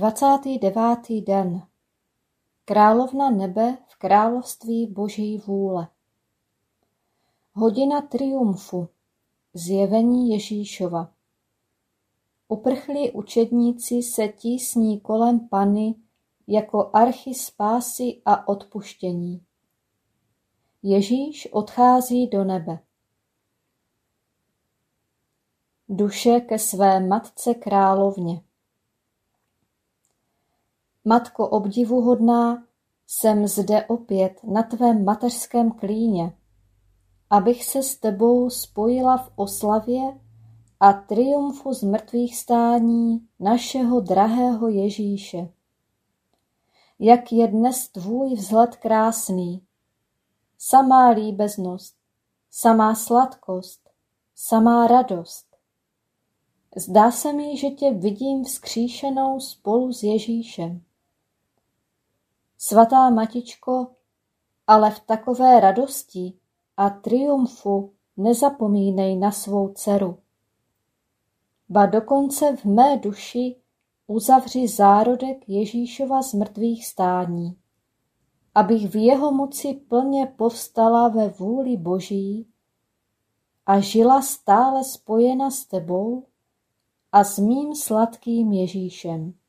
29. den Královna nebe v království Boží vůle Hodina triumfu Zjevení Ježíšova Uprchlí učedníci se tísní kolem Pany jako archy spásy a odpuštění. Ježíš odchází do nebe. Duše ke své matce královně. Matko obdivuhodná, jsem zde opět na tvém mateřském klíně, abych se s tebou spojila v oslavě a triumfu z mrtvých stání našeho drahého Ježíše. Jak je dnes tvůj vzhled krásný, samá líbeznost, samá sladkost, samá radost. Zdá se mi, že tě vidím vzkříšenou spolu s Ježíšem. Svatá Matičko, ale v takové radosti a triumfu nezapomínej na svou dceru. Ba dokonce v mé duši uzavři zárodek Ježíšova z mrtvých stání, abych v jeho moci plně povstala ve vůli Boží a žila stále spojena s tebou a s mým sladkým Ježíšem.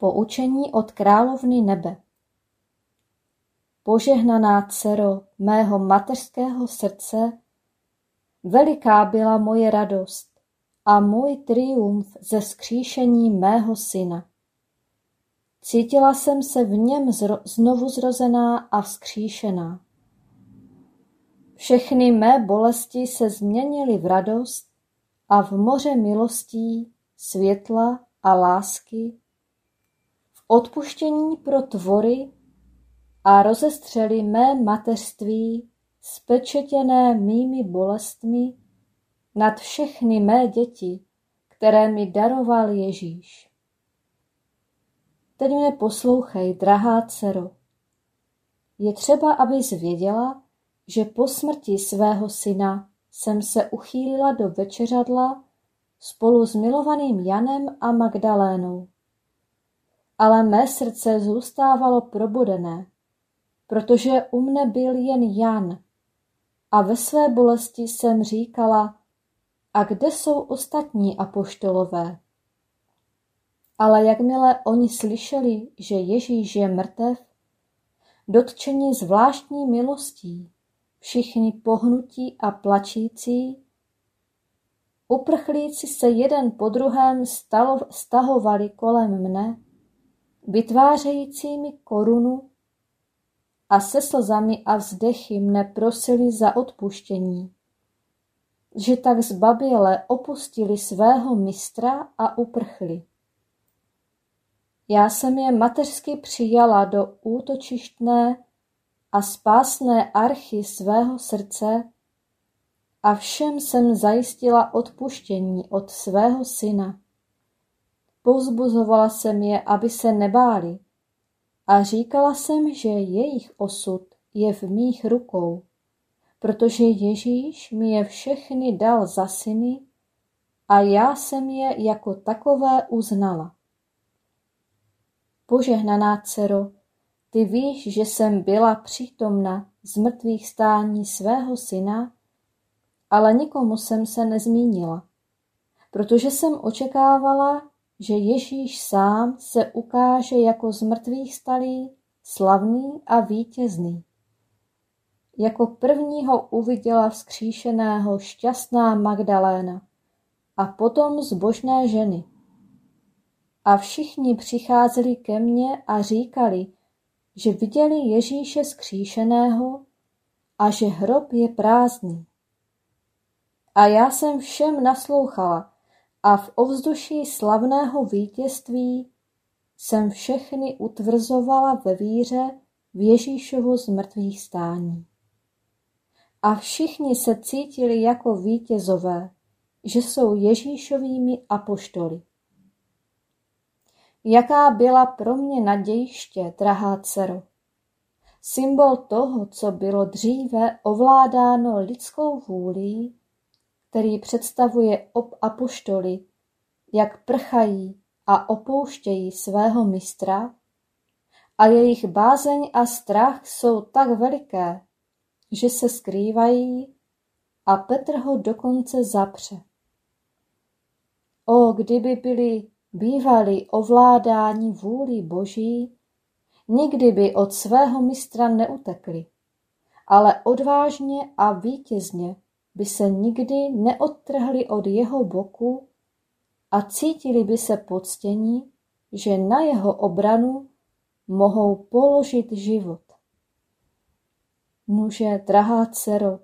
Poučení od královny nebe Požehnaná dcero mého mateřského srdce, veliká byla moje radost a můj triumf ze skříšení mého syna. Cítila jsem se v něm zro, znovu zrozená a vzkříšená. Všechny mé bolesti se změnily v radost a v moře milostí, světla a lásky, odpuštění pro tvory a rozestřeli mé mateřství spečetěné mými bolestmi nad všechny mé děti, které mi daroval Ježíš. Teď mě poslouchej, drahá dcero. Je třeba, abys věděla, že po smrti svého syna jsem se uchýlila do večeřadla spolu s milovaným Janem a Magdalénou. Ale mé srdce zůstávalo probudené, protože u mne byl jen Jan a ve své bolesti jsem říkala, a kde jsou ostatní apoštolové? Ale jakmile oni slyšeli, že Ježíš je mrtev, dotčeni zvláštní milostí, všichni pohnutí a plačící, uprchlíci se jeden po druhém stahovali kolem mne, vytvářejícími korunu a se slzami a vzdechy mne prosili za odpuštění, že tak zbaběle opustili svého mistra a uprchli. Já jsem je mateřsky přijala do útočištné a spásné archy svého srdce a všem jsem zajistila odpuštění od svého syna. Pozbuzovala jsem je, aby se nebáli a říkala jsem, že jejich osud je v mých rukou, protože Ježíš mi je všechny dal za syny a já jsem je jako takové uznala. Požehnaná dcero, ty víš, že jsem byla přítomna z mrtvých stání svého syna, ale nikomu jsem se nezmínila, protože jsem očekávala, že Ježíš sám se ukáže jako z mrtvých stalý, slavný a vítězný. Jako prvního uviděla vzkříšeného šťastná Magdaléna a potom zbožné ženy. A všichni přicházeli ke mně a říkali, že viděli Ježíše skříšeného a že hrob je prázdný. A já jsem všem naslouchala a v ovzduší slavného vítězství jsem všechny utvrzovala ve víře v Ježíšovo zmrtvých stání. A všichni se cítili jako vítězové, že jsou Ježíšovými apoštoly. Jaká byla pro mě nadějiště, drahá dcero. Symbol toho, co bylo dříve ovládáno lidskou vůlí, který představuje ob apoštoly, jak prchají a opouštějí svého mistra, a jejich bázeň a strach jsou tak veliké, že se skrývají a Petr ho dokonce zapře. O, kdyby byli bývali ovládání vůli Boží, nikdy by od svého mistra neutekli, ale odvážně a vítězně by se nikdy neodtrhli od jeho boku a cítili by se poctění, že na jeho obranu mohou položit život. Nuže, drahá dcero,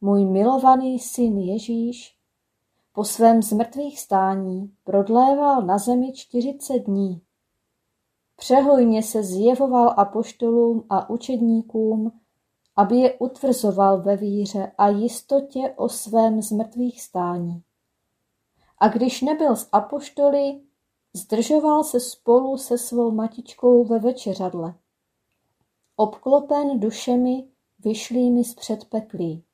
můj milovaný syn Ježíš po svém zmrtvých stání prodléval na zemi čtyřicet dní. Přehojně se zjevoval apoštolům a učedníkům, aby je utvrzoval ve víře a jistotě o svém zmrtvých stání. A když nebyl s apoštoly, zdržoval se spolu se svou matičkou ve večeřadle, obklopen dušemi vyšlými z předpeklí.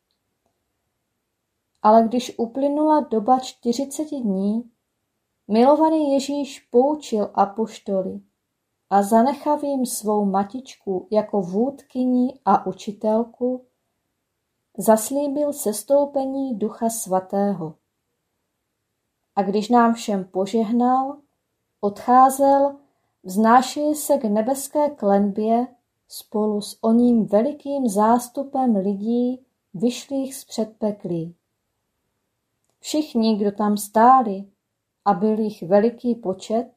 Ale když uplynula doba čtyřiceti dní, milovaný Ježíš poučil apoštoly a zanechav jim svou matičku jako vůdkyni a učitelku, zaslíbil sestoupení Ducha Svatého. A když nám všem požehnal, odcházel, vznášeje se k nebeské klenbě spolu s oním velikým zástupem lidí vyšlých z předpeklí. Všichni, kdo tam stáli, a byl jich veliký počet,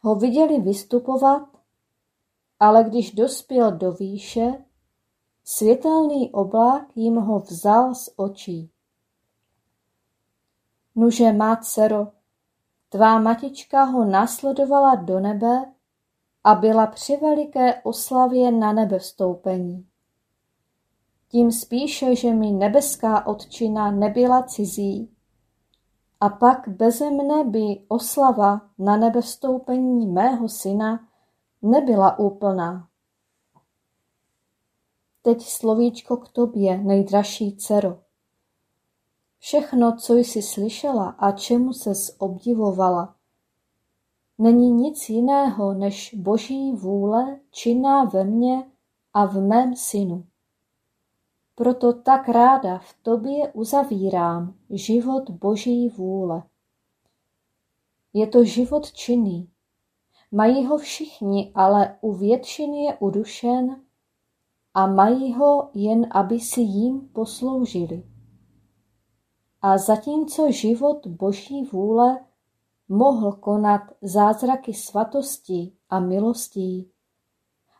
ho viděli vystupovat, ale když dospěl do výše, světelný oblák jim ho vzal z očí. Nuže má dcero, tvá matička ho následovala do nebe a byla při veliké oslavě na nebe vstoupení. Tím spíše, že mi nebeská otčina nebyla cizí, a pak beze mne by oslava na nebe vstoupení mého syna nebyla úplná. Teď slovíčko k tobě, nejdražší dcero. Všechno, co jsi slyšela a čemu se obdivovala, není nic jiného než boží vůle činná ve mně a v mém synu. Proto tak ráda v tobě uzavírám život boží vůle. Je to život činný. Mají ho všichni, ale u většiny je udušen a mají ho jen, aby si jim posloužili. A zatímco život boží vůle mohl konat zázraky svatosti a milostí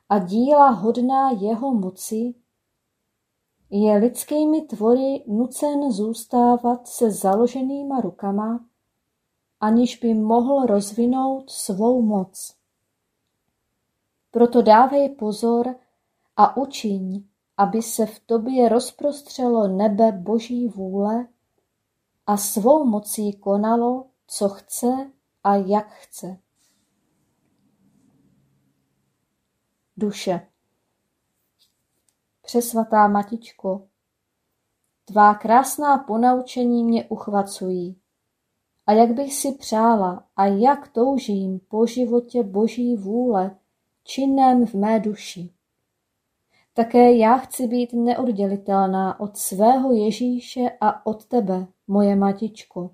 a díla hodná jeho moci, je lidskými tvory nucen zůstávat se založenýma rukama, aniž by mohl rozvinout svou moc. Proto dávej pozor a učiň, aby se v tobě rozprostřelo nebe Boží vůle a svou mocí konalo, co chce a jak chce. Duše Přesvatá matičko, tvá krásná ponaučení mě uchvacují. A jak bych si přála a jak toužím po životě boží vůle, činném v mé duši. Také já chci být neoddělitelná od svého Ježíše a od tebe, moje matičko.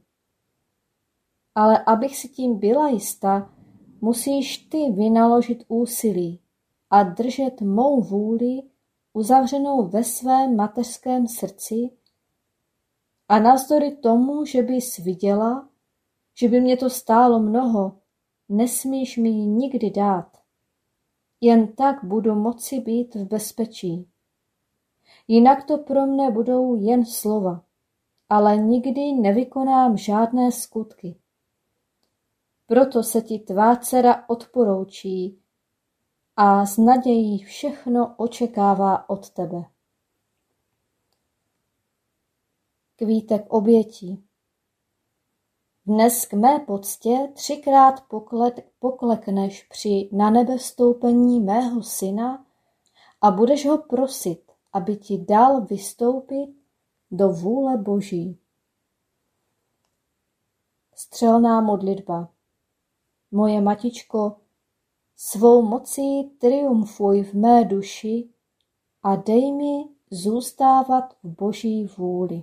Ale abych si tím byla jistá, musíš ty vynaložit úsilí a držet mou vůli uzavřenou ve svém mateřském srdci a navzdory tomu, že bys viděla, že by mě to stálo mnoho, nesmíš mi ji nikdy dát. Jen tak budu moci být v bezpečí. Jinak to pro mne budou jen slova, ale nikdy nevykonám žádné skutky. Proto se ti tvá dcera odporoučí a s nadějí všechno očekává od tebe. Kvítek obětí Dnes k mé poctě třikrát poklekneš při na nebe vstoupení mého syna a budeš ho prosit, aby ti dal vystoupit do vůle Boží. Střelná modlitba Moje matičko, Svou mocí triumfuj v mé duši a dej mi zůstávat v Boží vůli.